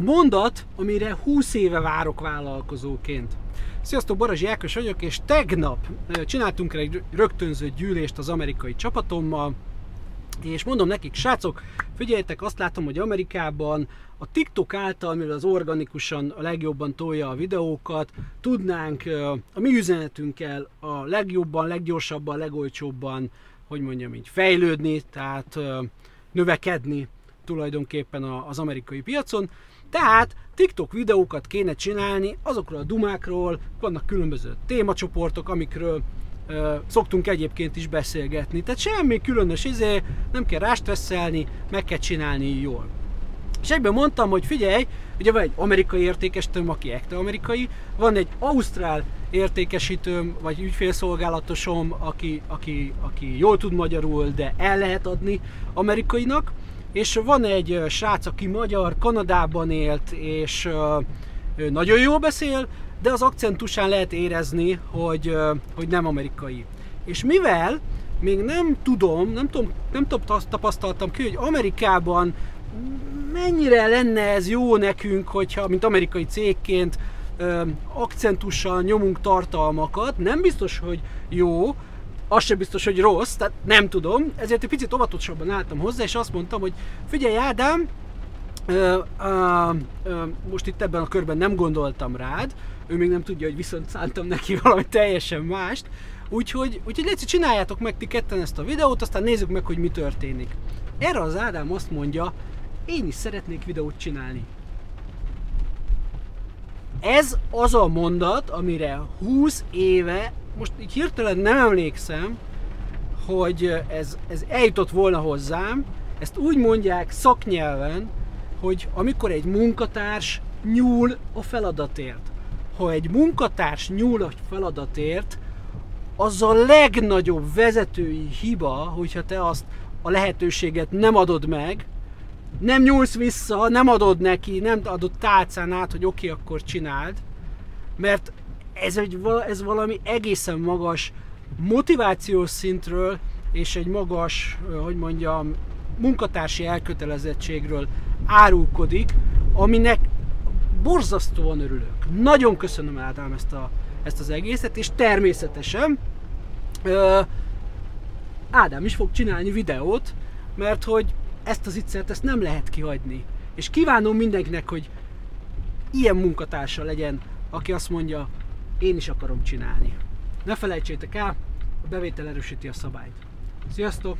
a mondat, amire 20 éve várok vállalkozóként. Sziasztok, Barazsi Ákos vagyok, és tegnap csináltunk egy rögtönző gyűlést az amerikai csapatommal, és mondom nekik, srácok, figyeljetek, azt látom, hogy Amerikában a TikTok által, mivel az organikusan a legjobban tolja a videókat, tudnánk a mi üzenetünkkel a legjobban, leggyorsabban, legolcsóbban, hogy mondjam így, fejlődni, tehát növekedni tulajdonképpen az amerikai piacon. Tehát TikTok videókat kéne csinálni azokról a dumákról, vannak különböző témacsoportok, amikről ö, szoktunk egyébként is beszélgetni. Tehát semmi különös izé, nem kell rástresszelni, meg kell csinálni jól. És egyben mondtam, hogy figyelj, ugye van egy amerikai értékesítőm, aki ekte amerikai, van egy ausztrál értékesítőm, vagy ügyfélszolgálatosom, aki, aki, aki jól tud magyarul, de el lehet adni amerikainak, és van egy srác, aki magyar, Kanadában élt, és ő nagyon jól beszél, de az akcentusán lehet érezni, hogy, hogy nem amerikai. És mivel még nem tudom, nem tudom, nem tapasztaltam ki, hogy Amerikában mennyire lenne ez jó nekünk, hogyha, mint amerikai cégként, akcentussal nyomunk tartalmakat, nem biztos, hogy jó, az sem biztos, hogy rossz, tehát nem tudom, ezért egy picit óvatosabban álltam hozzá, és azt mondtam, hogy figyelj Ádám, ö, ö, ö, most itt ebben a körben nem gondoltam rád, ő még nem tudja, hogy viszont szántam neki valami teljesen mást, úgyhogy, úgyhogy légy, csináljátok meg ti ketten ezt a videót, aztán nézzük meg, hogy mi történik. Erre az Ádám azt mondja, én is szeretnék videót csinálni. Ez az a mondat, amire 20 éve most így hirtelen nem emlékszem, hogy ez, ez eljutott volna hozzám, ezt úgy mondják szaknyelven, hogy amikor egy munkatárs nyúl a feladatért. Ha egy munkatárs nyúl a feladatért, az a legnagyobb vezetői hiba, hogyha te azt a lehetőséget nem adod meg, nem nyúlsz vissza, nem adod neki, nem adod tálcán át, hogy oké, okay, akkor csináld, mert ez, egy, ez valami egészen magas motivációs szintről és egy magas, hogy mondjam, munkatársi elkötelezettségről árulkodik, aminek borzasztóan örülök. Nagyon köszönöm Ádám ezt, a, ezt az egészet, és természetesen ö, Ádám is fog csinálni videót, mert hogy ezt az ittszert, ezt nem lehet kihagyni. És kívánom mindenkinek, hogy ilyen munkatársa legyen, aki azt mondja, én is akarom csinálni. Ne felejtsétek el, a bevétel erősíti a szabályt. Sziasztok!